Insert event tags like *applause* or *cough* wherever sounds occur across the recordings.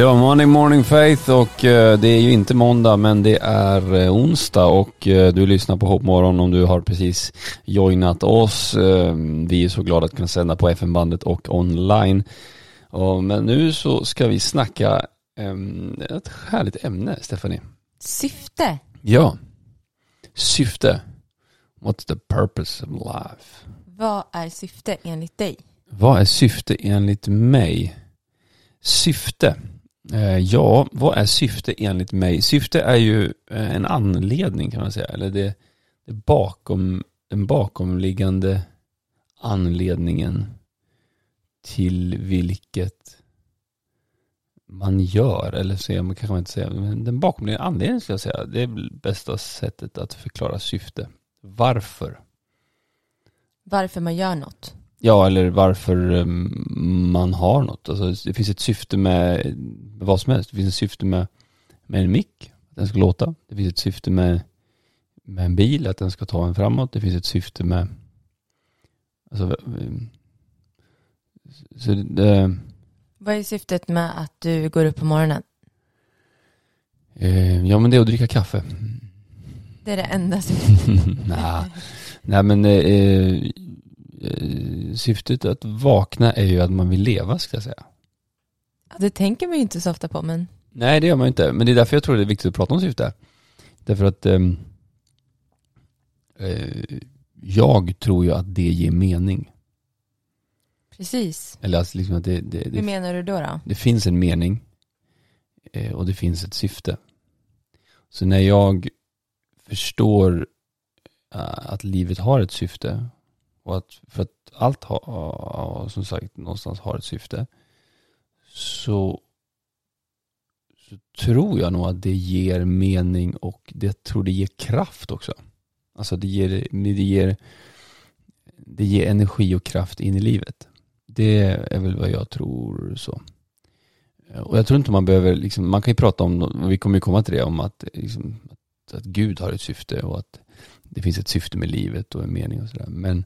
Det var Morning Morning Faith och eh, det är ju inte måndag men det är eh, onsdag och eh, du lyssnar på Hoppmorgon om du har precis joinat oss. Vi är så glada att kunna sända på FM-bandet och online. Men nu så ska vi snacka ett härligt ämne, Stephanie. Syfte. Ja, syfte. What's the purpose of life? Vad är syfte enligt dig? Vad är syfte enligt mig? Syfte. Eh, ja, vad är syfte enligt mig? Syfte är ju eh, en anledning kan man säga. Eller det, det bakom, den bakomliggande anledningen till vilket man gör. Eller så man kanske man inte säga. Men den bakomliggande anledningen ska jag säga. Det är väl bästa sättet att förklara syfte. Varför? Varför man gör något? Ja, eller varför um, man har något. Alltså, det finns ett syfte med vad som helst. Det finns ett syfte med, med en mick, att den ska låta. Det finns ett syfte med, med en bil, att den ska ta en framåt. Det finns ett syfte med... Alltså, um, så det, Vad är syftet med att du går upp på morgonen? eh, ja, men det är att dricka kaffe. Det är det enda syftet. *laughs* Nej, nej men eh, eh, syftet att vakna är ju att man vill leva, ska jag säga. Ja, det tänker man ju inte så ofta på, men Nej, det gör man ju inte. Men det är därför jag tror det är viktigt att prata om syfte. Därför att ehm, eh, jag tror ju att det ger mening. precis. Eller alltså liksom att det, det, Hur det, menar du då? då? det finns en mening eh, och det finns ett syfte. Så när jag förstår eh, att livet har ett syfte och att för att allt har, som sagt, någonstans har ett syfte så så tror jag nog att det ger mening och det tror det ger kraft också. Alltså det ger, det ger, det ger energi och kraft in i livet. Det är väl vad jag tror så. Och jag tror inte man behöver, liksom, man kan ju prata om, vi kommer ju komma till det, om att, liksom, att, att Gud har ett syfte och att det finns ett syfte med livet och en mening och sådär. Men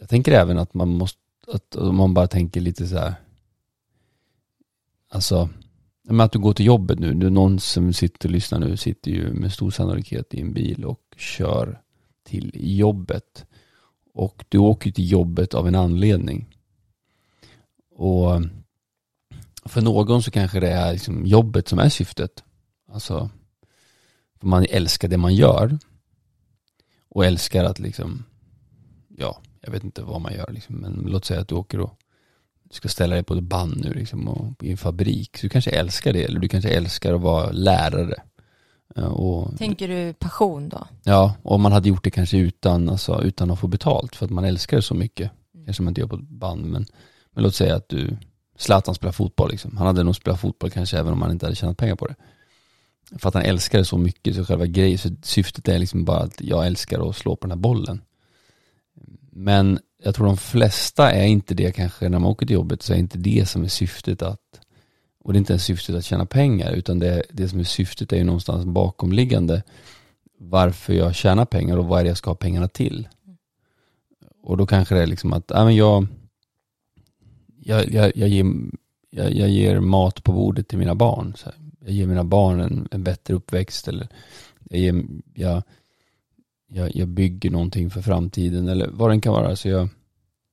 jag tänker även att man måste, att om man bara tänker lite så här, alltså men att du går till jobbet nu, du, någon som sitter och lyssnar nu sitter ju med stor sannolikhet i en bil och kör till jobbet. Och du åker till jobbet av en anledning. Och för någon så kanske det är liksom jobbet som är syftet. Alltså, för man älskar det man gör. Och älskar att liksom, ja, jag vet inte vad man gör liksom, men låt säga att du åker och ska ställa dig på ett band nu liksom och i en fabrik. Så du kanske älskar det, eller du kanske älskar att vara lärare. Ja, Och, Tänker du passion då? ja, och man hade gjort det kanske utan, alltså, utan att få betalt för att man älskar det så mycket. Kanske man inte gör på ett band, men, men låt säga att du, Zlatan spelar fotboll liksom. Han hade nog spelat fotboll kanske även om han inte hade tjänat pengar på det. För att han älskar det så mycket, så själva grejen, så syftet är liksom bara att jag älskar att slå på den här bollen. Men jag tror de flesta är inte det kanske när man åker till jobbet så är inte det som är syftet att och det är inte ens syftet att tjäna pengar utan det, det som är syftet är ju någonstans bakomliggande varför jag tjänar pengar och vad är det jag ska ha pengarna till. Och då kanske det är liksom att, ja men jag jag, jag, jag, ger, jag, jag ger mat på bordet till mina barn. Så här. Jag ger mina barn en, en bättre uppväxt eller jag, ger, jag, jag, jag bygger någonting för framtiden eller vad det kan vara. Så jag,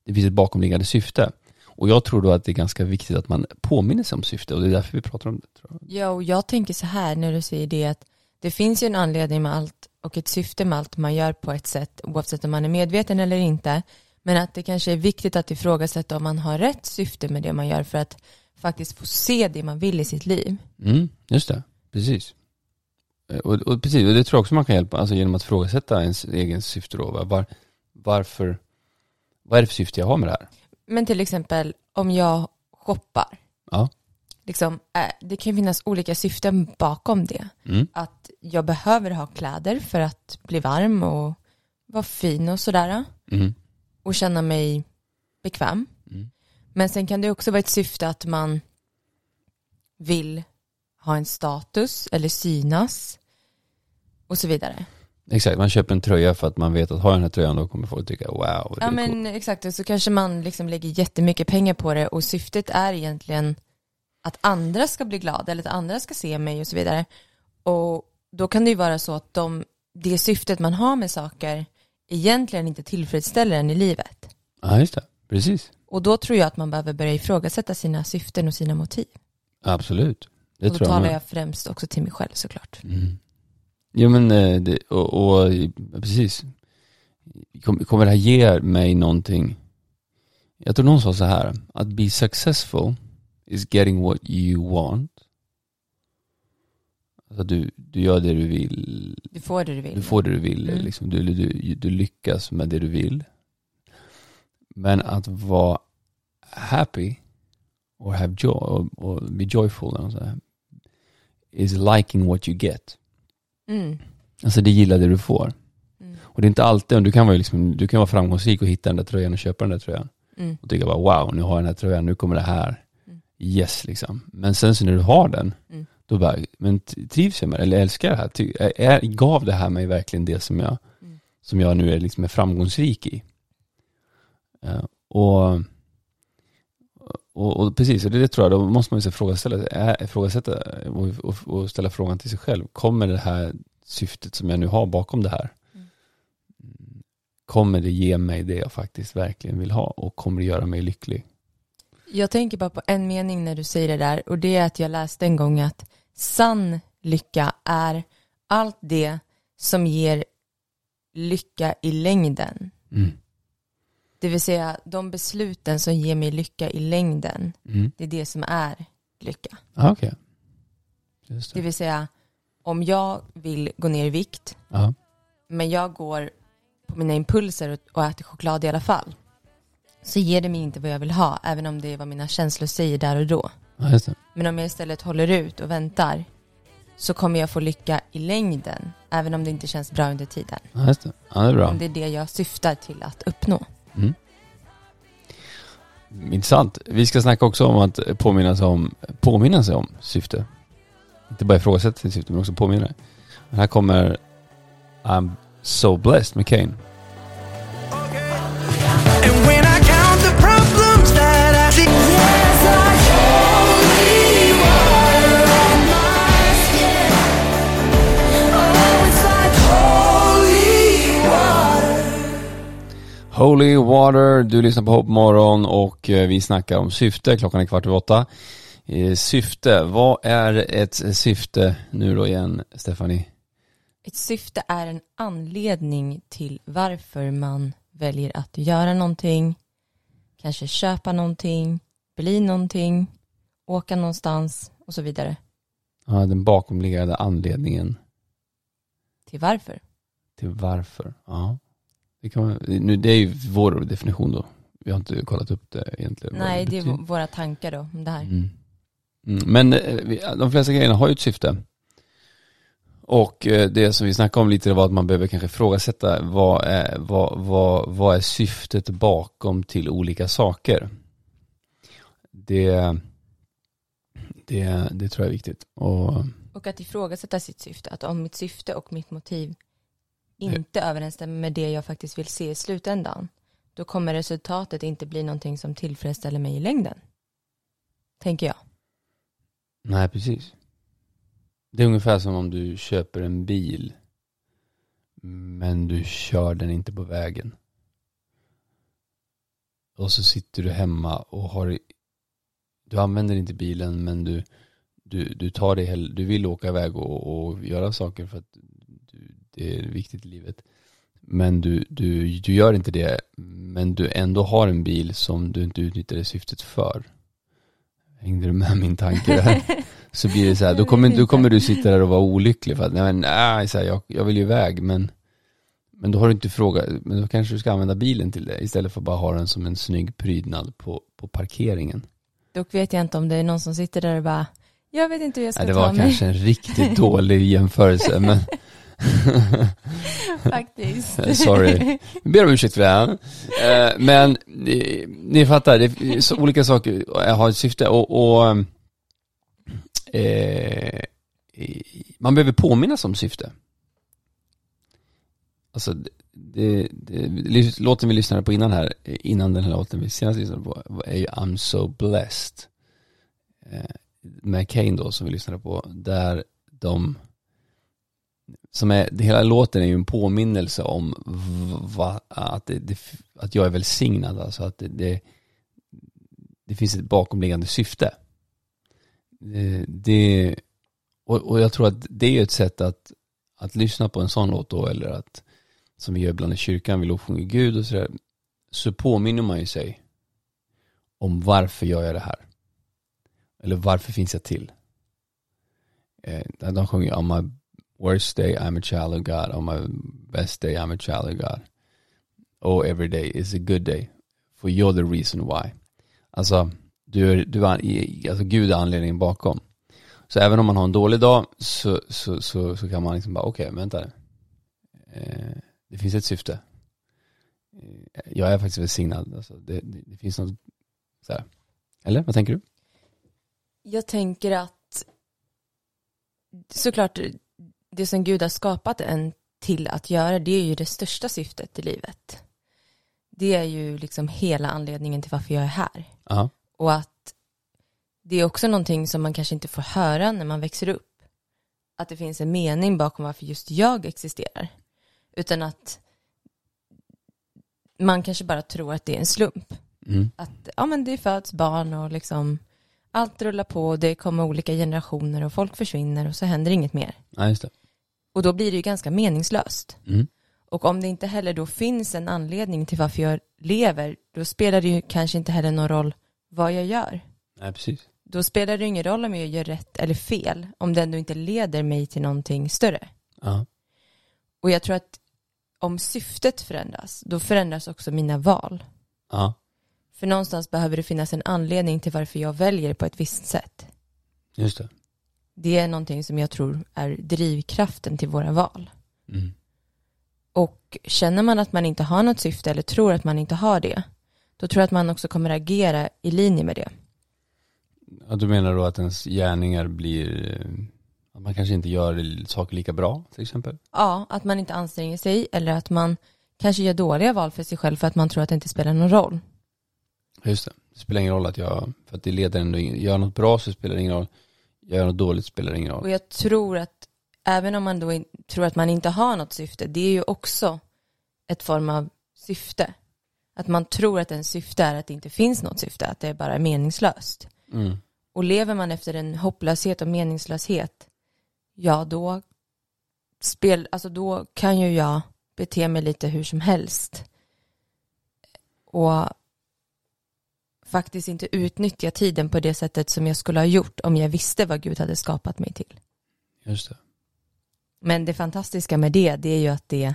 det finns ett bakomliggande syfte. Och jag tror då att det är ganska viktigt att man påminner sig om syfte och det är därför vi pratar om det. Ja, och jag tänker så här när du säger det att det finns ju en anledning med allt och ett syfte med allt man gör på ett sätt oavsett om man är medveten eller inte. Men att det kanske är viktigt att ifrågasätta om man har rätt syfte med det man gör för att faktiskt få se det man vill i sitt liv. Mm, just det, precis. Eh, Och, och precis, och det tror jag också man kan hjälpa, alltså genom att frågasätta ens egen syfte då. va? Var, varför, vad är det för syfte jag har med det här? Men till exempel om jag shoppar, Ja. liksom, eh, det kan ju finnas olika syften bakom det. Mm. Att jag behöver ha kläder för att bli varm och vara fin och sådär. Mm. Och känna mig bekväm. Mm. Men sen kan det också vara ett syfte att man vill ha en status eller synas och så vidare. Exakt, man köper en tröja för att man vet att har jag den här tröjan då kommer folk tycka wow, Ja men exakt, och så kanske man liksom lägger jättemycket pengar på det och syftet är egentligen att andra ska bli glada eller att andra ska se mig och så vidare. Och då kan det ju vara så att de, det syftet man har med saker egentligen inte tillfredsställer en i livet. Ja, just det. Precis. Och då tror jag att man behöver börja ifrågasätta sina syften och sina motiv. Absolut. Det och då tror jag talar jag främst också till mig själv såklart. Mm. Jo men, eh, det, och, och precis. Kom- Kommer det här ge mig någonting? Jag tror någon sa så här, att be successful is getting what you want. Alltså du, du gör det du vill, Du får det du vill. du får det du vill, Mm. liksom. du, du, du lyckas med det du vill. Men att vara happy or have joy, or, or be joyful, eller så här, is liking what you get. Mm. Alltså det gillar det du får. Mm. Och det är inte alltid, du kan vara, liksom, du kan vara framgångsrik och hitta den där tröjan och köpa den där tröjan. Mm. Och tycka bara wow, nu har jag den här tröjan, nu kommer det här. Mm. Yes liksom. Men sen så när du har den, Mm. då bara, men trivs jag med det? Eller älskar det här? Ty, är, gav det här mig verkligen det som jag, Mm. som jag nu är, liksom är framgångsrik i? Eh, och, och, och precis, och det, det tror jag, då måste man ju är- ifrågasätta och, och, och ställa frågan till sig själv. Kommer det här syftet som jag nu har bakom det här, Mm. kommer det ge mig det jag faktiskt verkligen vill ha och kommer det göra mig lycklig? Jag tänker bara på en mening när du säger det där och det är att jag läste en gång att sann lycka är allt det som ger lycka i längden. Mm. Det vill säga de besluten som ger mig lycka i längden, Mm. det är det som är lycka. Ah. Just Det det. vill säga om jag vill gå ner i vikt Ja. men jag går på mina impulser och- och äter choklad i alla fall så ger det mig inte vad jag vill ha även om det är vad mina känslor säger där och då. Det. Men om jag istället håller ut och väntar så kommer jag få lycka i längden även om det inte känns bra under tiden. Ja, just det. Ja, det är bra. Om det är det jag syftar till att uppnå. Mm. Intressant. Vi ska snacka också om att påminna sig om, påminna sig om syfte. Inte bara ifrågasätta sitt syfte, men också påminna. Här kommer I'm so blessed med Kane. Holy Water, du lyssnar på Hopp Morgon och eh, vi snackar om syfte. Klockan är kvart över åtta. Eh, Syfte, vad är ett syfte nu då igen, Stephanie? Ett syfte är en anledning till varför man väljer att göra någonting, kanske köpa någonting, bli någonting, åka någonstans och så vidare. Ja, den bakomliggande anledningen Till varför. till varför. Ja. Det, kan nu, det är ju vår definition då. Vi har inte kollat upp det egentligen. Nej, det är betyder. v- våra tankar då om det här. Mm. Mm. Men eh, de flesta grejerna har ju ett syfte. Och eh, det som vi snackade om lite det var att man behöver kanske ifrågasätta vad är, vad, vad, vad är syftet bakom till olika saker. Det, det, det tror jag är viktigt. Och, Och att ifrågasätta sitt syfte. Att om mitt syfte och mitt motiv inte överensstämmer med det jag faktiskt vill se i slutändan, då kommer resultatet inte bli någonting som tillfredsställer mig i längden. Tänker jag. nej, precis. Det är ungefär som om du köper en bil men du kör den inte på vägen. Och så sitter du hemma och har du använder inte bilen men du, du, du tar dig du vill åka iväg och, och göra saker för att det är viktigt i livet. Men du, du, du gör inte det men du ändå har en bil som du inte utnyttjar det syftet för. Hängde du med min tanke där? *laughs* Så blir det så här, då kommer, då kommer du sitta där och vara olycklig för att nej, nej så här, jag, jag vill ju iväg men men då har du inte frågat, men då kanske du ska använda bilen till det istället för att bara ha den som en snygg prydnad på, på parkeringen. Dock vet jag inte om det är någon som sitter där och bara, jag vet inte hur jag ska Nej, det ta var mig. kanske en riktigt *laughs* dålig jämförelse men *laughs* Faktiskt. Eh, sorry. Jag ber om ursäkt för det här. Eh, men ni, ni fattar, det är så olika saker har ett syfte och, och eh, man behöver påminnas om syfte. Alltså det, det, det, låten vi lyssnade på innan här, innan den här låten vi senast lyssnade på, är ju I'm so blessed. Eh, med Kane då som vi lyssnade på, där de som är, hela låten är ju en påminnelse om va, att, det, det, att jag är välsignad, alltså att det, det, det finns ett bakomliggande syfte. Det, det, och, och jag tror att det är ett sätt att, att lyssna på en sån låt då, eller att som vi gör ibland i kyrkan, vi lovsjunger Gud och sådär, så påminner man ju sig om varför gör jag det här? Eller varför finns jag till? Eh, de sjunger I'm a worst day I'm a child of God, on my best day I'm a child of God. Oh, every day is a good day, for you're the reason why. Alltså, du är, du är, alltså Gud är anledningen bakom. Så även om man har en dålig dag så, så, så, så kan man liksom bara, okej, vänta nu. Eh, det finns ett syfte. Eh, jag är faktiskt välsignad. Alltså, det, det, det finns något så här. Eller, vad tänker du? Jag tänker att såklart det som Gud har skapat en till att göra det är ju det största syftet i livet. Det är ju liksom hela anledningen till varför jag är här. Ja, Och att det är också någonting som man kanske inte får höra när man växer upp. Att det finns en mening bakom varför just jag existerar. Utan att man kanske bara tror att det är en slump. mm. Att ja, men det föds barn och liksom allt rullar på det kommer olika generationer och folk försvinner och så händer inget mer. ja just det. Och då blir det ju ganska meningslöst. Mm. Och om det inte heller då finns en anledning till varför jag lever, då spelar det ju kanske inte heller någon roll vad jag gör. Nej, precis. Då spelar det ingen roll om jag gör rätt eller fel, om det ändå inte leder mig till någonting större. Ja, Och jag tror att om syftet förändras, då förändras också mina val. ja, För någonstans behöver det finnas en anledning till varför jag väljer på ett visst sätt. just det. Det är någonting som jag tror är drivkraften till våra val. Mm. Och känner man att man inte har något syfte eller tror att man inte har det, då tror jag att man också kommer agera i linje med det. Ja, du menar då att ens gärningar blir, eh, att man kanske inte gör saker lika bra till exempel? Ja, att man inte anstränger sig eller att man kanske gör dåliga val för sig själv för att man tror att det inte spelar någon roll. Just det. Det spelar ingen roll att jag, för att det leder ändå gör något bra så spelar det ingen roll. Gör något dåligt spelar ingen roll. Och jag tror att även om man då in, tror att man inte har något syfte, det är ju också ett form av syfte. Att man tror att en syfte är att det inte finns något syfte, att det bara är meningslöst. Mm. Och lever man efter en hopplöshet och meningslöshet, ja då, spel, alltså då kan ju jag bete mig lite hur som helst. Och faktiskt inte utnyttja tiden på det sättet som jag skulle ha gjort om jag visste vad Gud hade skapat mig till. Just det. Men det fantastiska med det, det är ju att det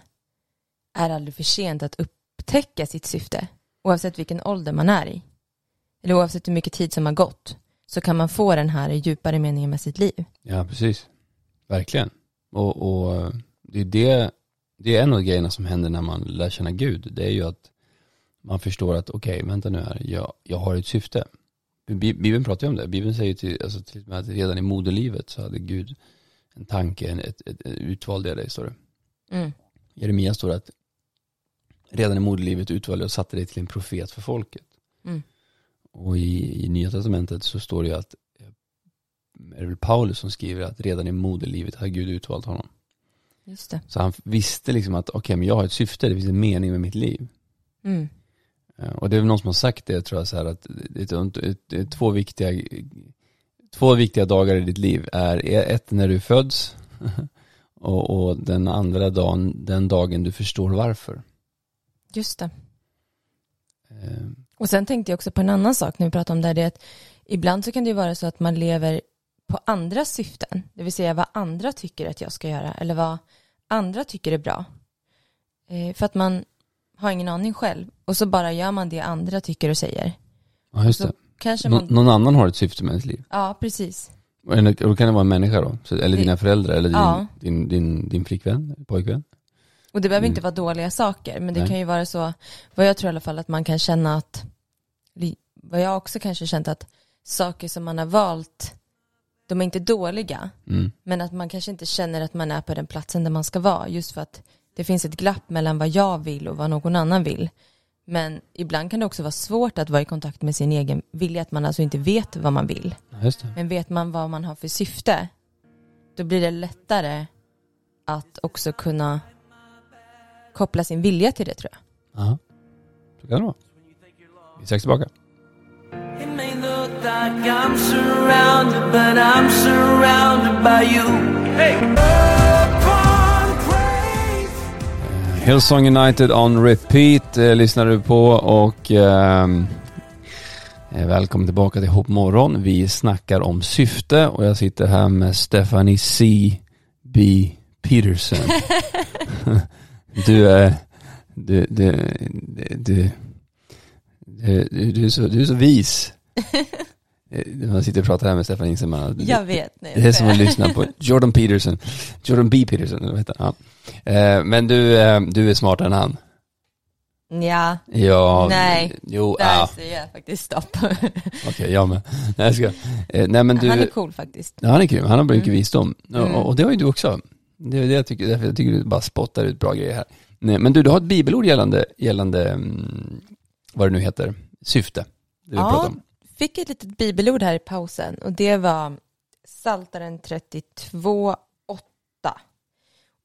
är aldrig för sent att upptäcka sitt syfte. Oavsett vilken ålder man är i. Eller oavsett hur mycket tid som har gått. Så kan man få den här djupare meningen med sitt liv. Ja, precis. Verkligen. Och, och eh, det är det, det är en av grejerna som händer när man lär känna Gud. Det är ju att man förstår att okej, vänta nu här, jag, jag har ett syfte. Bi- Bibeln pratar ju om det. Bibeln säger till, alltså till och med att redan i moderlivet så hade Gud en tanke, en, ett, ett, ett utvald i dig, står det. Mm. Jeremia står det att redan i moderlivet utvalde och satte dig till en profet för folket. Mm. Och i, i Nya Testamentet så står det ju att, eh, är det väl Paulus som skriver att redan i moderlivet har Gud utvalt honom. Just det. Så han visste liksom att okej, men jag har ett syfte, det finns en mening med mitt liv. Mm. Eh, Och det är väl någon som har sagt det, tror jag, så här att det är, två viktiga Två viktiga dagar i ditt liv är ett när du föds *laughs* och, och den andra dagen, den dagen du förstår varför. Just det. Eh, Och sen tänkte jag också på en annan sak när vi pratade om det här, det är att ibland så kan det ju vara så att man lever på andras syften, det vill säga vad andra tycker att jag ska göra eller vad andra tycker är bra. Eh, för att man har ingen aning själv och så bara gör man det andra tycker och säger. Ja, just Så det. kanske Nå- man, någon annan har ett syfte med ens liv. ja precis. Och då kan det vara en människa då, så, eller dina föräldrar, eller din, Ja. din, din, din flickvän, pojkvän. Och det behöver Mm. inte vara dåliga saker, men det Nej. kan ju vara så, vad jag tror i alla fall att man kan känna att, vad jag också kanske känt att saker som man har valt, de är inte dåliga, Mm. men att man kanske inte känner att man är på den platsen där man ska vara, just för att det finns ett glapp mellan vad jag vill och vad någon annan vill. Men ibland kan det också vara svårt att vara i kontakt med sin egen vilja, att man alltså inte vet vad man vill. Ja, Just det. Men vet man vad man har för syfte, då blir det lättare att också kunna koppla sin vilja till det tror jag. Ja. Så kan det vara. Vi är strax tillbaka. It Hillsong United on repeat eh, lyssnar du på och ehm, eh, välkommen tillbaka till Hopp Morgon. Vi snackar om syfte och jag sitter här med Stephanie C. B. Peterson. *laughs* du är du, du, du, du, du, du, är så, du är så vis. *laughs* Eh, man sitter och pratar här med man att Jag vet. Nej, det är som att lyssna på Jordan Peterson. Jordan B. Peterson, vad heter han? Ja. Eh, Men du, eh, du är smartare än han. Ja, Ja. Nej, Jo, där ja. säger jag faktiskt stopp. *laughs* Okej, jag med. Nej, jag ska. Eh, Nej, men du. Han är cool faktiskt. Ja, han är grym. Han har mycket Mm. visdom. Och- Mm. Och, och det har ju du också. Det är det jag tycker, därför jag tycker du bara spottar ut bra grejer här. Nej, men du, du har ett bibelord gällande, gällande mm, vad det nu heter, syfte. Det vi Ja, om. Fick ett litet bibelord här i pausen och det var Saltaren 32, 8.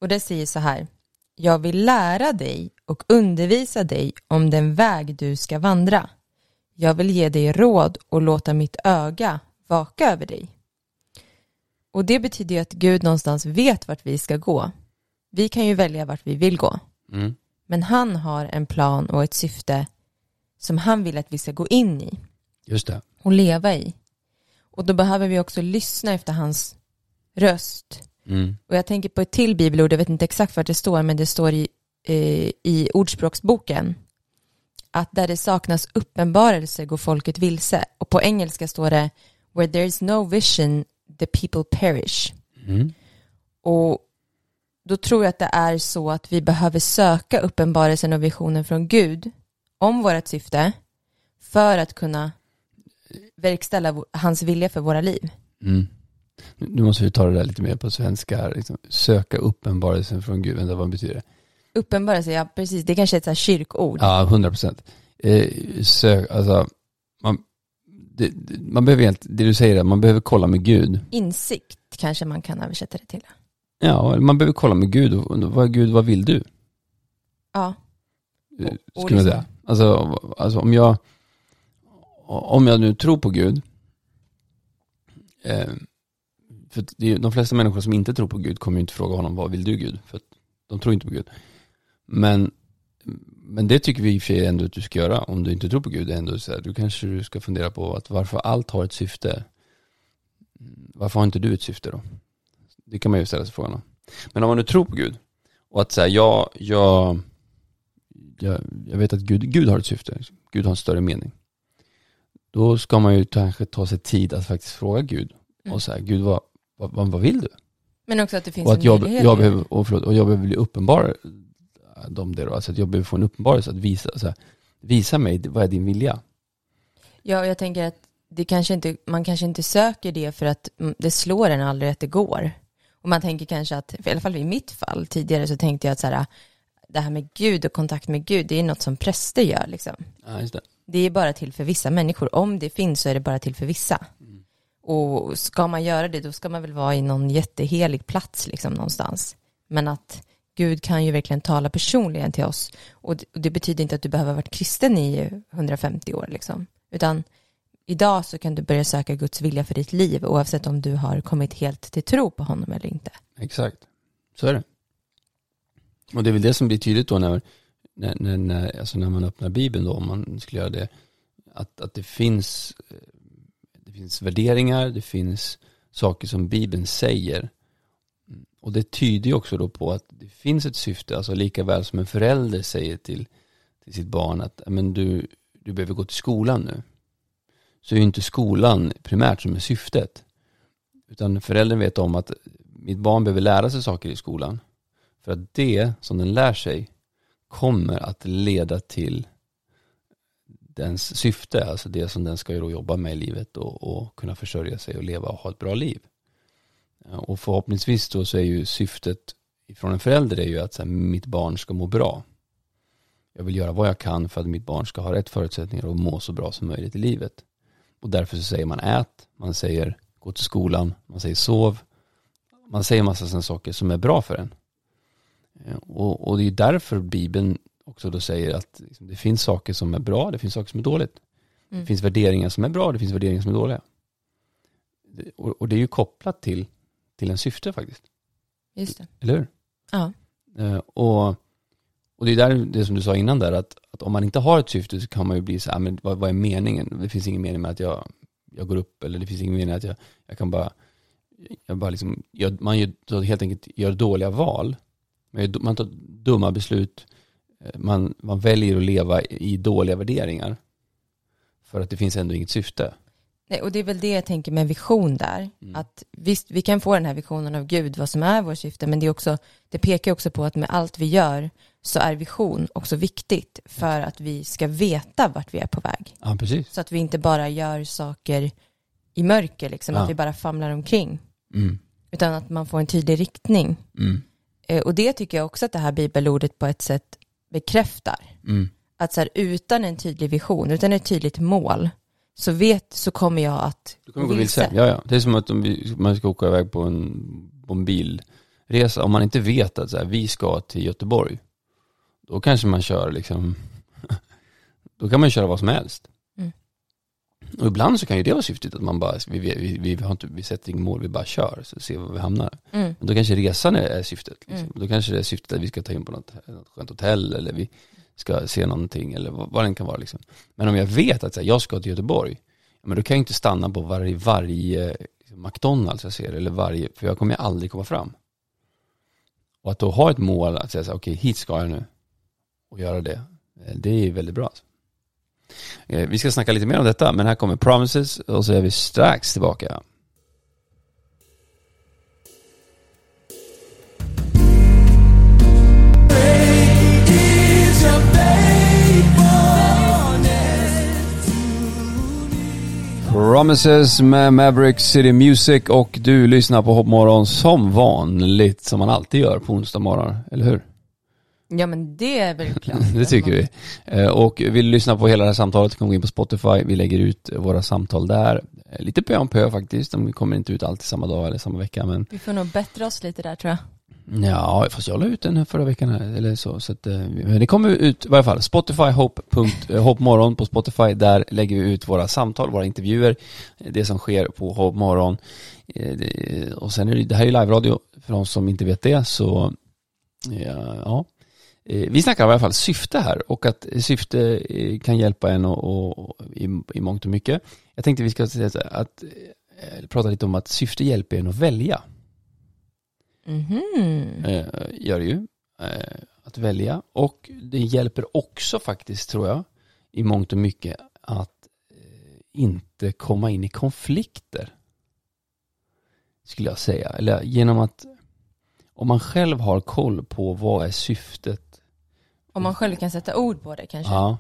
Och det säger så här. Jag vill lära dig och undervisa dig om den väg du ska vandra. Jag vill ge dig råd och låta mitt öga vaka över dig. Och det betyder ju att Gud någonstans vet vart vi ska gå. Vi kan ju välja vart vi vill gå. Mm. Men han har en plan och ett syfte som han vill att vi ska gå in i Just det. och leva i. Och då behöver vi också lyssna efter hans röst. Mm. Och jag tänker på ett till bibelord, jag vet inte exakt vart det står, men det står i, eh, i ordspråksboken att där det saknas uppenbarelse går folket vilse. Och på engelska står det where there is no vision the people perish. Mm. Och då tror jag att det är så att vi behöver söka uppenbarelsen och visionen från Gud om vårt syfte för att kunna verkställa hans vilja för våra liv. Mm. Nu måste vi ta det där lite mer på svenska. Liksom, söka uppenbarelsen från Gud. Vänta, vad betyder det? Uppenbarelse, ja precis, det kanske är ett så här kyrkord. Ja, hundra procent. Eh, sök, alltså, man, det, man behöver egentligen, det du säger är, man behöver kolla med Gud. Insikt kanske man kan översätta det till. Ja, man behöver kolla med Gud. Vad, Gud, vad vill du? Ja, Eh, Och- och Skulle man säga. Alltså, alltså om jag, om jag nu tror på Gud, eh, för det är, ju- de flesta människor som inte tror på Gud kommer ju inte fråga honom, vad vill du Gud? För att de tror inte på Gud. Men, men det tycker vi i och för sig ändå att du ska göra om du inte tror på Gud. Ändå så här, du kanske du ska fundera på att varför allt har ett syfte. Varför har inte du ett syfte då? Det kan man ju ställa sig frågan om. Men om man nu tror på Gud och att säga ja, jag, jag, jag vet att Gud, Gud har ett syfte. Gud har en större mening. Då ska man ju kanske ta sig tid att faktiskt fråga Gud Mm. och säga Gud vad, vad, vad, vill du? men också att det finns Och en att jag, möjlighet. jag, behöver, och förlåt, och jag behöver bli uppenbar dem det då. Alltså att jag behöver få en uppenbarelse att visa, så här, visa mig vad är din vilja. Ja, jag tänker att det kanske inte, man kanske inte söker det för att mm, det slår en aldrig att det går. Och man tänker kanske att, i alla fall i mitt fall tidigare så tänkte jag att så här, det här med Gud och kontakt med Gud, det är något som präster gör liksom. Ja, just det. Det är bara till för vissa människor. Om det finns så är det bara till för vissa. Och ska man göra det, då ska man väl vara i någon jättehelig plats liksom någonstans. Men att Gud kan ju verkligen tala personligen till oss. Och det, och det betyder inte att du behöver ha varit kristen i 150 år liksom. Utan idag så kan du börja söka Guds vilja för ditt liv oavsett om du har kommit helt till tro på honom eller inte. Exakt. Så är det. Och det är väl det som blir tydligt då när, när, när, när, alltså när man öppnar Bibeln då, om man skulle göra det, att, att det finns eh, det finns värderingar, det finns saker som Bibeln säger. Och det tyder ju också då på att det finns ett syfte, alltså lika väl som en förälder säger till, till sitt barn att men du, du behöver gå till skolan nu. Så är ju inte skolan primärt som är syftet. Utan föräldern vet om att mitt barn behöver lära sig saker i skolan. För att det som den lär sig kommer att leda till dens syfte, alltså det som den ska jobba med i livet och, och kunna försörja sig och leva och ha ett bra liv. Eh, och förhoppningsvis då så är ju syftet från en förälder är ju att så här, mitt barn ska må bra. Jag vill göra vad jag kan för att mitt barn ska ha rätt förutsättningar och må så bra som möjligt i livet. Och därför så säger man ät, man säger gå till skolan, man säger sov. Man säger massa sådana saker som är bra för en. Eh, Och, och det är därför Bibeln också då säger att liksom, det finns saker som är bra, det finns saker som är dåligt. Mm. Det finns värderingar som är bra, det finns värderingar som är dåliga. Och, och det är ju kopplat till, till en syfte faktiskt, Just det. eller hur? Ja. Eh, och, och det är där det som du sa innan där, att, att om man inte har ett syfte så kan man ju bli så här, men vad, vad är meningen? Det finns ingen mening med att jag, jag går upp, eller det finns ingen mening att jag, jag kan bara, jag bara liksom, gör, man gör, helt enkelt gör dåliga val. Man, tar dumma beslut, Eh, man, man väljer att leva i dåliga värderingar. För att det finns ändå inget syfte. Nej, och det är väl det jag tänker med vision där. Mm. Att visst, vi kan få den här visionen av Gud, vad som är vår syfte, men det, är också, det pekar också på att med allt vi gör så är vision också viktigt för att vi ska veta vart vi är på väg. Ja, precis. Så att vi inte bara gör saker i mörker, liksom, Ja. att vi bara famlar omkring, Mm. utan att man får en tydlig riktning. Mm. Eh, Och det tycker jag också att det här bibelordet på ett sätt bekräftar. Mm. Att så här, utan en tydlig vision, utan ett tydligt mål, så, vet, så kommer jag att Du kommer gå vilse. Ja, ja. Det är som att om man ska åka iväg på en, på en bilresa. Om man inte vet att så här, vi ska till Göteborg. Då kanske man kör liksom, *laughs* då kan man köra vad som helst. Och ibland så kan ju det vara syftet att man bara, vi, vi, vi, har inte, vi sätter inget mål, vi bara kör, så ser vi var vi hamnar. Mm. Men då kanske resan är, är syftet. Liksom. Mm. Då kanske det är syftet att vi ska ta in på något, något skönt hotell eller vi ska se någonting eller vad, vad det kan vara. Liksom. Men om jag vet att här, jag ska till Göteborg, men då kan jag inte stanna på varje, varje liksom, McDonalds jag ser eller varje, för jag kommer ju aldrig komma fram. Och att då ha ett mål att säga så här, okej hit ska jag nu och göra det, eh, det är väldigt bra. Alltså. Eh, vi ska snacka lite mer om detta, men här kommer Promises och så är vi strax tillbaka. Promises med Maverick City Music och du lyssnar på Hoppmorgon som vanligt som man alltid gör på onsdag morgon, eller hur? Ja men det är väl *laughs* klart. Det tycker vi. Eh, Och vill du lyssna på hela det här samtalet gå in på Spotify. Vi lägger ut våra samtal där. Eh, Lite pö om pö faktiskt. De kommer inte ut alltid samma dag eller samma vecka. Men Vi får nog bättra oss lite där tror jag. ja, fast jag la ut den här förra veckan här, eller så. så att, eh, men det kommer ut i varje fall. Spotify, Hope, Morgon på Spotify. Där lägger vi ut våra samtal, våra intervjuer. Det som sker på Hope Morgon. Och sen är det, det här är ju live-radio för de som inte vet det. Så ja, ja. Eh, Vi snackar i alla fall syfte här och att syfte eh, kan hjälpa en och, och, i, i mångt och mycket. Jag tänkte vi ska här, att, eh, prata lite om att syfte hjälper en att välja. Eh, gör det ju. Att välja. Och det hjälper också faktiskt, tror jag, i mångt och mycket att inte komma in i konflikter. Skulle jag säga. Eller genom att om man själv har koll på vad är syftet Om man själv kan sätta ord på det kanske. Ja.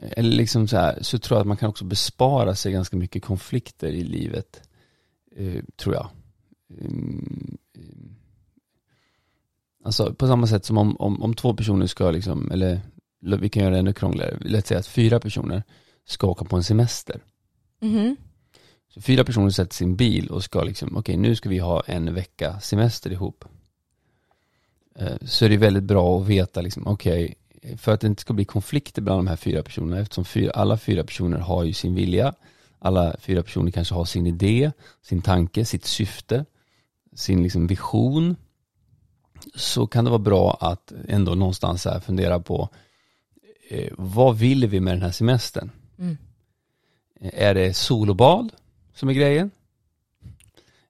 Eller liksom så här, så tror jag att man kan också bespara sig ganska mycket konflikter i livet. Eh, tror jag. Mm, mm. Alltså på samma sätt som om, om, om två personer ska liksom, eller vi kan göra det ännu krångligare. Låt säga att fyra personer ska åka på en semester. Mhm. Så fyra personer sätter sin bil och ska liksom, okej nu ska vi ha en vecka semester ihop. Eh, Så är det väldigt bra att veta liksom, okej, för att det inte ska bli konflikter bland de här fyra personerna, eftersom fyra, alla fyra personer har ju sin vilja, alla fyra personer kanske har sin idé, sin tanke, sitt syfte, sin liksom vision, så kan det vara bra att ändå någonstans här fundera på, eh, vad vill vi med den här semestern? Mm. Är det solobad som är grejen?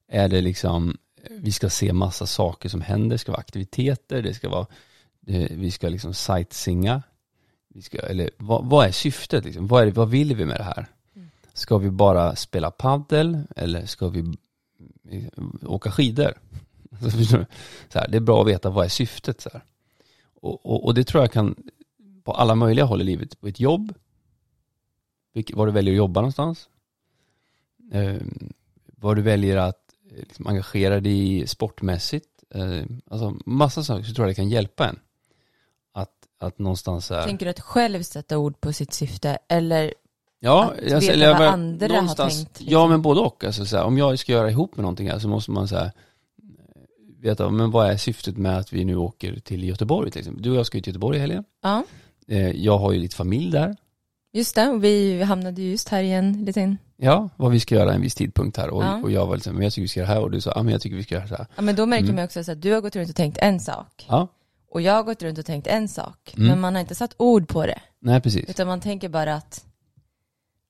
Är det liksom, vi ska se massa saker som händer, det ska vara aktiviteter, det ska vara, eh, vi ska liksom sightsinga. Vi ska, eller vad, vad är syftet liksom? Vad, är vad vill vi med det här? Mm. Ska vi bara spela paddel eller ska vi eh, åka skidor? *laughs* Så här, det är bra att veta vad är syftet. Så här. Och, och, och det tror jag kan, på alla möjliga håll i livet, på ett jobb, var du väljer att jobba någonstans, eh, vad du väljer att liksom, engagera dig i sportmässigt, eh, alltså massa saker så tror jag det kan hjälpa en. Att, att någonstans här, Tänker du att själv sätta ord på sitt syfte eller Ja, Att jag- veta eller vad andra har tänkt, Ja, liksom. men både och. Alltså, så här, om jag ska göra ihop med någonting här så måste man så här, veta, men vad är syftet med att vi nu åker till Göteborg till exempel? Du och jag ska ju till Göteborg i helgen. Ja, Eh, Jag har ju lite familj där. Just det. Och vi hamnade ju just här i en liten... Ja, vad vi ska göra en viss tidpunkt här. Och, Ja. och jag var liksom, men jag tycker vi ska göra det här och du sa, ja men jag tycker vi ska göra så här. Ja, men då märker Mm. man också så att du har gått runt och tänkt en sak. Ja, Och jag har gått runt och tänkt en sak. Mm. Men man har inte satt ord på det. nej precis. Utan man tänker bara att,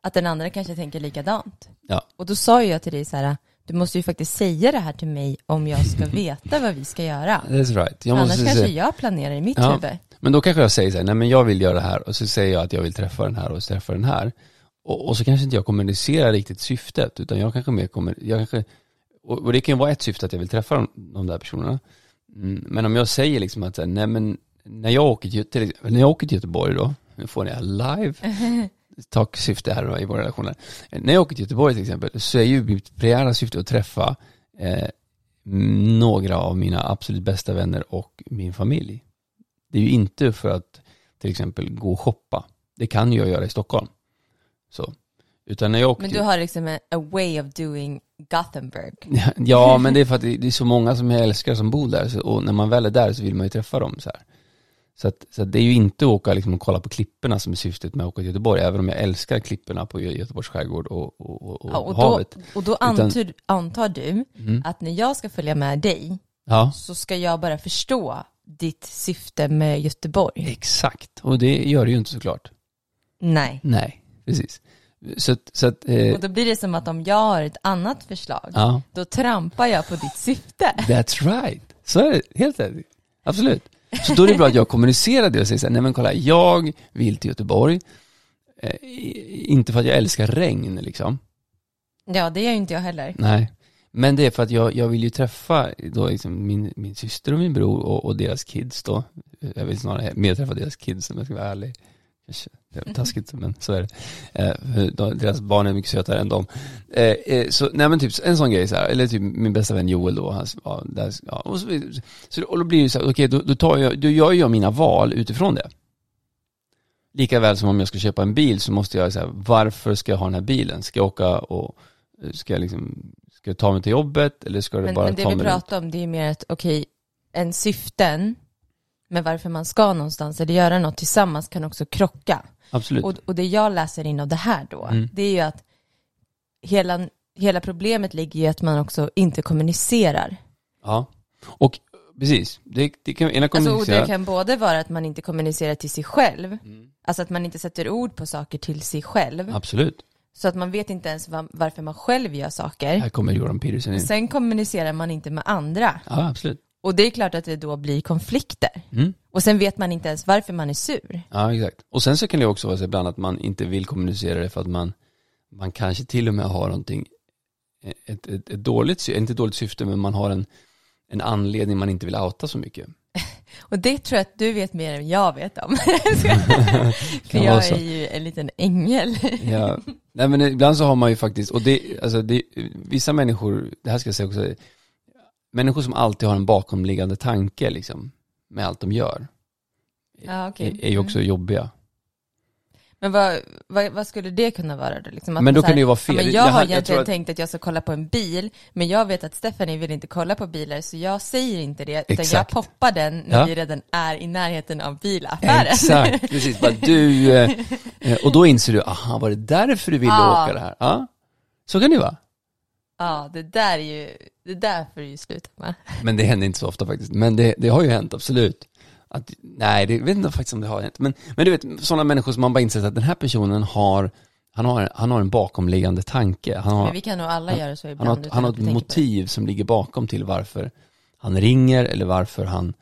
att den andra kanske tänker likadant. Ja. Och då sa jag till dig så här, du måste ju faktiskt säga det här till mig om jag ska *laughs* veta vad vi ska göra. That's right. Jag Annars kanske jag planerar i mitt Ja. huvud. Men då kanske jag säger så här, nej men jag vill göra det här och så säger jag att jag vill träffa den här och träffa den här. Och, och så kanske inte jag kommunicerar riktigt syftet, utan jag kanske mer kommer, jag kanske, och, och det kan ju vara ett syfte att jag vill träffa de, de där personerna. Mm, men om jag säger liksom att, nej men, när jag åker till, när jag åker till Göteborg då, nu får ni live, *laughs* tak syfte här då i våra relationer. När jag åker till Göteborg till exempel, så är ju mitt primära syfte att träffa eh, några av mina absolut bästa vänner och min familj. Det är ju inte för att till exempel gå och shoppa. Det kan jag göra i Stockholm. Så. Utan när jag åker Men du har liksom a, a way of doing Gothenburg. *laughs* Ja, *laughs* men det är för att det är så många som jag älskar som bor där. Så, och när man väl är där så vill man ju träffa dem. Så, här. så, att, så att det är ju inte att åka liksom, och kolla på klipporna som är syftet med att åka till Göteborg. Även om jag älskar klipporna på Gö- Göteborgs skärgård och, och, och, och, Ja, och, då, havet. och då antar, antar du Mm. att när jag ska följa med dig Ja, så ska jag bara förstå ditt syfte med Göteborg. exakt. Och det gör det ju inte såklart. Nej. Nej, precis. Så, så att, eh, Och då blir det som att om jag har ett annat förslag, ja, då trampar jag på ditt syfte. that's right. Så är det, helt rätt. Absolut. Så då är det bra att jag kommunicerar det och säger så här, nej men kolla, jag vill till Göteborg, eh, inte för att jag älskar regn liksom, Ja, det gör ju inte jag heller. nej. Men det är för att jag, jag vill ju träffa då liksom min, min syster och min bror och, och deras kids då. Jag vill snarare mer träffa deras kids om jag ska vara ärlig. Det är taskigt *laughs* men så är det. Eh, deras barn är mycket sötare än dem. Eh, eh, så, nej men typ en sån grej så här, eller typ min bästa vän Joel då, hans, ja, där, ja, och, så, så, och då blir det så här, okej då, då tar jag, då gör jag mina val utifrån det. Lika väl som om jag ska köpa en bil så måste jag säga, varför ska jag ha den här bilen? Ska jag åka och, ska jag liksom, ska jag ta mig till jobbet eller ska det Men, bara men det ta vi mig pratar om det är mer att, okej, en syften med varför man ska någonstans eller göra något tillsammans kan också krocka. Absolut. Och, och det jag läser in av det här då, Mm. det är ju att hela, hela problemet ligger i att man också inte kommunicerar. ja. Och precis, det, det kan ena Alltså, och kommunicera. det kan både vara att man inte kommunicerar till sig själv, Mm. alltså att man inte sätter ord på saker till sig själv, Absolut. Så att man vet inte ens va- varför man själv gör saker. Här kommer Jordan Peterson in. Sen kommunicerar man inte med andra. Ja, absolut. Och det är klart att det då blir konflikter. Mm. Och sen vet man inte ens varför man är sur. Ja, exakt. Och sen så kan det också vara så ibland att man inte vill kommunicera det för att man, man kanske till och med har någonting, ett, ett, ett dåligt, inte dåligt syfte, men man har en, en anledning man inte vill outa så mycket. Och det tror jag att du vet mer än jag vet om. *laughs* *laughs* För jag så. är ju en liten ängel. Ja, nej men ibland så har man ju faktiskt, och det, alltså det, vissa människor, det här ska jag säga också, människor som alltid har en bakomliggande tanke liksom, med allt de gör, Ja, okej. är, ju också jobbiga. Men vad, vad, vad skulle det kunna vara då? Liksom Men då kan det ju vara Ja, fel. men Det jag här- har jag egentligen tror att- tänkt att jag ska kolla på en bil, men jag vet att Stephanie vill inte kolla på bilar, så jag säger inte det, utan Exakt. jag poppar den när Ja. vi redan är i närheten av bilaffären. Exakt, *laughs* precis. Bara du, eh, eh, och då inser du, aha, var det därför du ville Ja. åka det här? Ja, så kan det ju vara. Ja, det där är ju, det där får du ju sluta med. Men det händer inte så ofta faktiskt. Men det, det har ju hänt, absolut. Att, nej, det jag vet inte faktiskt om det har hänt. Men, men du vet, sådana människor som man bara insett att den här personen har, han har, han har en bakomliggande tanke. Han har, Men vi kan nog alla göra så han ibland. har, ett- utan han har ett motiv som ligger bakom till varför han ringer eller varför han,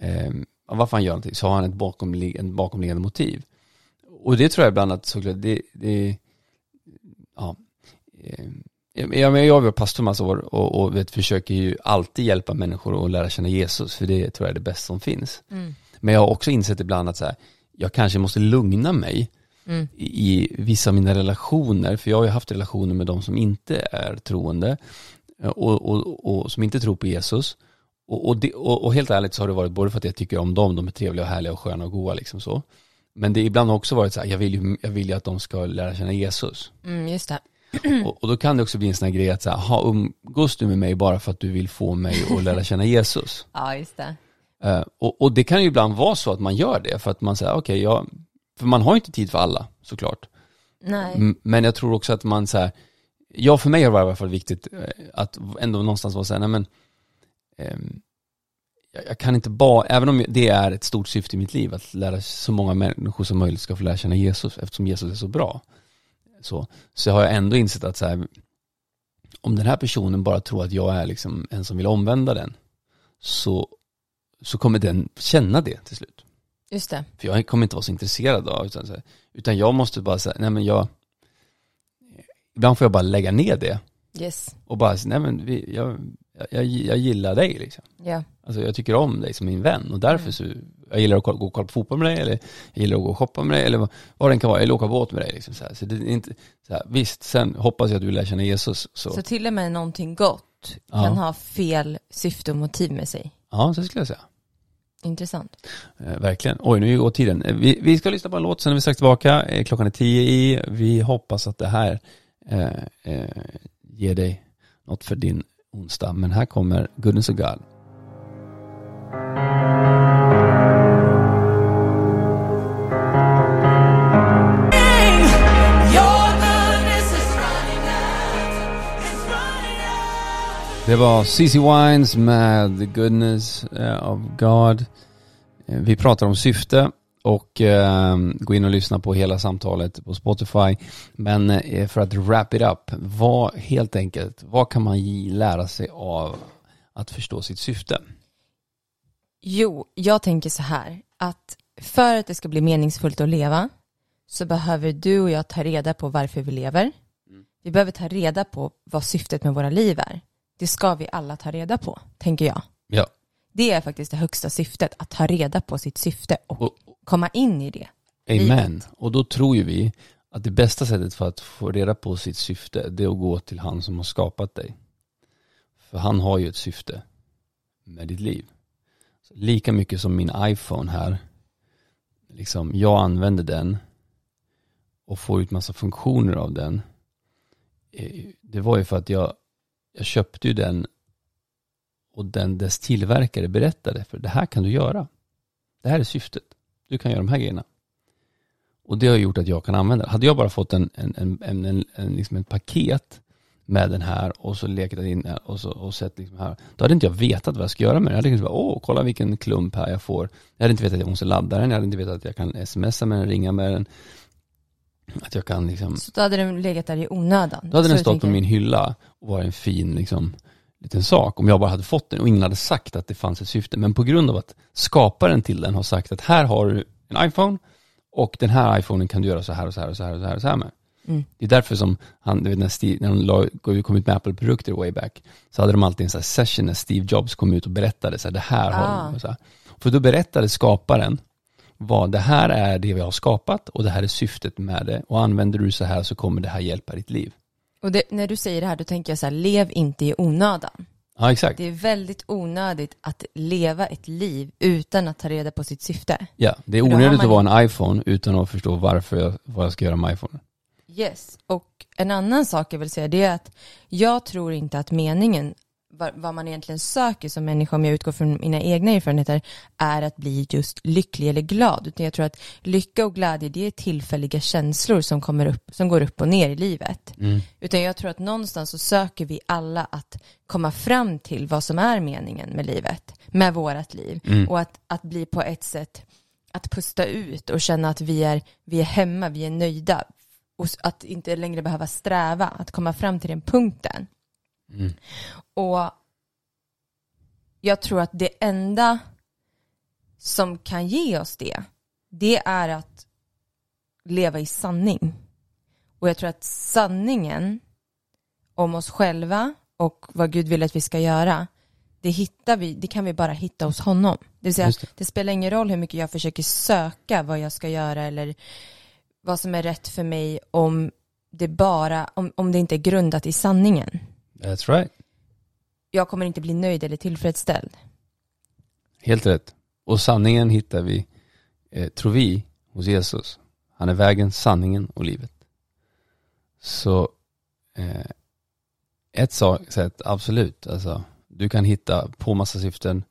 eh, varför han gör någonting. Så har han ett bakomlig, en bakomliggande motiv. Och det tror jag ibland att såklart, det, det ja, jag, jag, jag var pastor massa år och, och vet, försöker ju alltid hjälpa människor att lära känna Jesus, för det tror jag är det bästa som finns. Mm. Men jag har också insett ibland att så här, jag kanske måste lugna mig Mm. i, vissa av mina relationer, för jag har ju haft relationer med de som inte är troende och, och, och som inte tror på Jesus. Och, det, och helt ärligt så har det varit både för att jag tycker om dem, de är trevliga och härliga och sköna och goa liksom så. Men det ibland har också varit så här, jag vill ju, jag vill ju att de ska lära känna Jesus. Mm, just det. *clears throat* Och, och då kan det också bli en sån här grej att så här, ha, umgås du med mig bara för att du vill få mig att *laughs* lära känna Jesus? Ja, just det. Eh, och, och det kan ju ibland vara så att man gör det för att man säger, okej, jag, för man har ju inte tid för alla såklart. Nej. Men jag tror också att man så här, ja för mig har det varit i alla fall viktigt eh, att ändå någonstans vara så här, nej men, jag, jag kan inte bara, även om det är ett stort syfte i mitt liv, att lära så många människor som möjligt ska få lära känna Jesus, eftersom Jesus är så bra, så, så har jag ändå insett att så här, om den här personen bara tror att jag är liksom en som vill omvända den, så, så kommer den känna det till slut. Just det. För jag kommer inte vara så intresserad av utan, så här, utan jag måste bara säga, nej men jag Ibland får jag bara lägga ner det Yes. och bara, nej men vi, jag, jag, jag gillar dig liksom Ja. Alltså jag tycker om dig som min vän och därför så Jag gillar att gå och kolla på fotboll med dig eller Jag gillar att gå och shoppa med dig eller vad, vad det kan vara, eller åka båt med dig liksom så, så det är inte så här, Visst, sen hoppas jag att du lär känna Jesus så, Så till och med någonting gott Ja. kan ha fel syfte och motiv med sig. Ja, så skulle jag säga Intressant. Eh, verkligen. Oj, nu går tiden. Eh, Vi, vi ska lyssna på en låt, sen är vi strax tillbaka. Eh, klockan är tio i. Vi hoppas att det här eh, eh, ger dig något för din onsdag. Men här kommer Goodness of God. Det var CC Wines med The Goodness eh, of God. Eh, vi pratar om syfte och eh, gå in och lyssna på hela samtalet på Spotify. Men eh, för att wrap it up, vad helt enkelt, vad kan man lära sig av att förstå sitt syfte? Jo, jag tänker så här att för att det ska bli meningsfullt att leva så behöver du och jag ta reda på varför vi lever. Vi behöver ta reda på vad syftet med våra liv är. Det ska vi alla ta reda på, tänker jag. Ja. Det är faktiskt det högsta syftet, att ta reda på sitt syfte och Och, komma in i det. amen. Och då tror ju vi att det bästa sättet för att få reda på sitt syfte, det är att gå till han som har skapat dig. För han har ju ett syfte med ditt liv. Lika mycket som min iPhone här, liksom jag använder den och får ut massa funktioner av den. Eh, det var ju för att jag, jag köpte ju den och den dess tillverkare berättade för det här kan du göra. Det här är syftet. Du kan göra de här grejerna. Och det har gjort att jag kan använda det. Hade jag bara fått en, en, en, en, en, en, liksom en paket med den här och så lekat in och, så, och sett liksom här. Då hade inte jag vetat vad jag ska göra med den. Jag hade liksom bara, åh, kolla vilken klump här jag får. Jag hade inte vetat att jag måste ladda den. Jag hade inte vetat att jag kan smsa med den, ringa med den. Att jag kan liksom Så då hade den legat där i onödan. då hade den stått på min hylla och var en fin liksom, liten sak om jag bara hade fått den och ingen hade sagt att det fanns ett syfte. Men på grund av att skaparen till den har sagt att här har du en iPhone och den här iPhonen kan du göra så här och så här och så här och så här, och så här med. Mm. Det är därför som han, du vet när, Steve, när de la, kom ut med Apple-produkter way back så hade de alltid en sån session när Steve Jobs kom ut och berättade så här, det här har Ah. Så här. För då berättade skaparen vad det här är det vi har skapat och det här är syftet med det och använder du så här så kommer det här hjälpa ditt liv. Och det, när du säger det här då tänker jag så här, lev inte i onödan. Ja exakt. Det är väldigt onödigt att leva ett liv utan att ta reda på sitt syfte. Ja, det är har onödigt man- att vara en iPhone utan att förstå varför jag, vad jag ska göra med iPhone. Yes, och en annan sak jag vill säga det är att jag tror inte att meningen, vad, man egentligen söker som människa, om jag utgår från mina egna erfarenheter, är att bli just lycklig eller glad. Utan jag tror att lycka och glädje, det är tillfälliga känslor som, kommer upp, som går upp och ner i livet. Utan jag tror att någonstans så söker vi alla att komma fram till vad som är meningen med livet, med vårat liv. Och att, att bli på ett sätt, att pusta ut och känna att vi är, vi är hemma, vi är nöjda. Och att inte längre behöva sträva, att komma fram till den punkten. Och jag tror att det enda som kan ge oss det, det är att leva i sanning. Och jag tror att sanningen om oss själva och vad Gud vill att vi ska göra, det hittar vi, det kan vi bara hitta hos honom. Det vill säga, det. det. spelar ingen roll hur mycket jag försöker söka vad jag ska göra eller vad som är rätt för mig om det bara, om, om det inte är grundat i sanningen. That's right. Jag kommer inte bli nöjd eller tillfredsställd. Helt rätt. Och sanningen hittar vi, eh, tror vi, hos Jesus. Han är vägen, sanningen och livet. Så eh, ett sak- sätt, absolut, alltså du kan hitta på massa syften.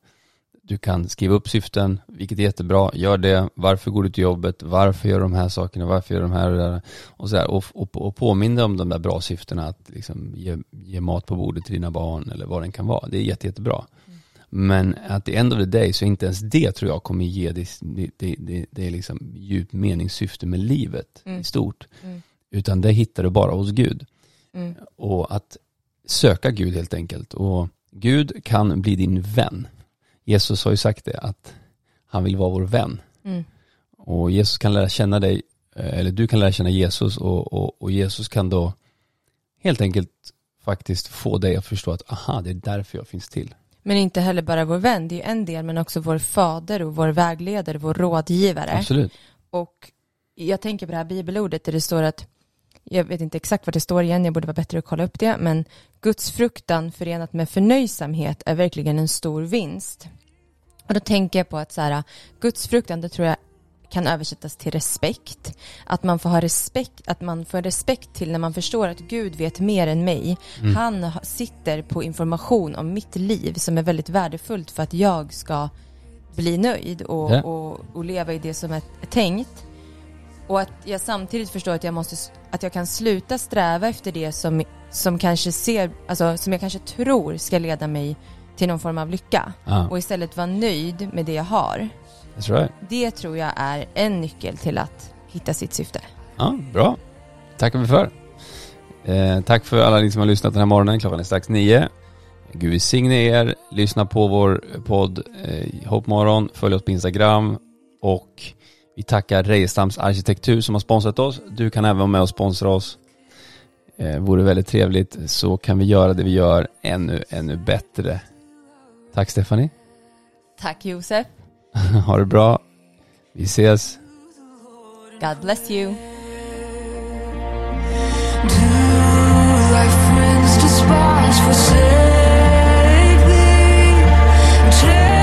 Du kan skriva upp syften, vilket är jättebra. Gör det. Varför går du till jobbet? Varför gör du de här sakerna? Varför gör du de här och det där? Och, så här, och, och, och påminn dig om de där bra syftena. Att liksom ge, ge mat på bordet till dina barn eller vad det kan vara. Det är jätte, jättebra. Men att the end of the day så inte ens det tror jag kommer ge det, det, det, det, det är liksom djupt meningssyfte med livet Mm. i stort. Mm. Utan det hittar du bara hos Gud. Mm. Och att söka Gud helt enkelt. Och Gud kan bli din vän. Jesus har ju sagt det, att han vill vara vår vän. Mm. Och Jesus kan lära känna dig, eh, eller du kan lära känna Jesus och, och, och Jesus kan då helt enkelt faktiskt få dig att förstå att aha, det är därför jag finns till. Men inte heller bara vår vän, det är ju en del, men också vår fader och vår vägledare, vår rådgivare. Absolut. Och jag tänker på det här bibelordet där det står att, jag vet inte exakt vad det står igen, jag borde vara bättre att kolla upp det, men Guds fruktan förenat med förnöjsamhet är verkligen en stor vinst. Och då tänker jag på att så här, Guds fruktan, det tror jag kan översättas till respekt. Att man får ha respekt, att man får respekt till när man förstår att Gud vet mer än mig. Mm. Han ha- sitter på information om mitt liv som är väldigt värdefullt för att jag ska bli nöjd och, Ja. och, och leva i det som är tänkt. Och att jag samtidigt förstår att jag måste, att jag kan sluta sträva efter det som, som kanske ser, alltså som jag kanske tror ska leda mig till någon form av lycka. Ja, Och istället vara nöjd med det jag har. that's right. Det tror jag är en nyckel till att hitta sitt syfte. Ja, bra. Tackar vi för. Eh, tack för alla ni som har lyssnat den här morgonen. Klockan är strax nio. Gud välsigne er. Lyssna på vår podd eh, Hoppmorgon. Följ oss på Instagram. Och vi tackar Rejestams Arkitektur som har sponsrat oss. Du kan även vara med och sponsra oss. Eh, vore väldigt trevligt så kan vi göra det vi gör ännu, ännu bättre. Tack Stephanie. Tack Josef. *laughs* ha det bra. Vi ses. God bless you. Do like friends despise for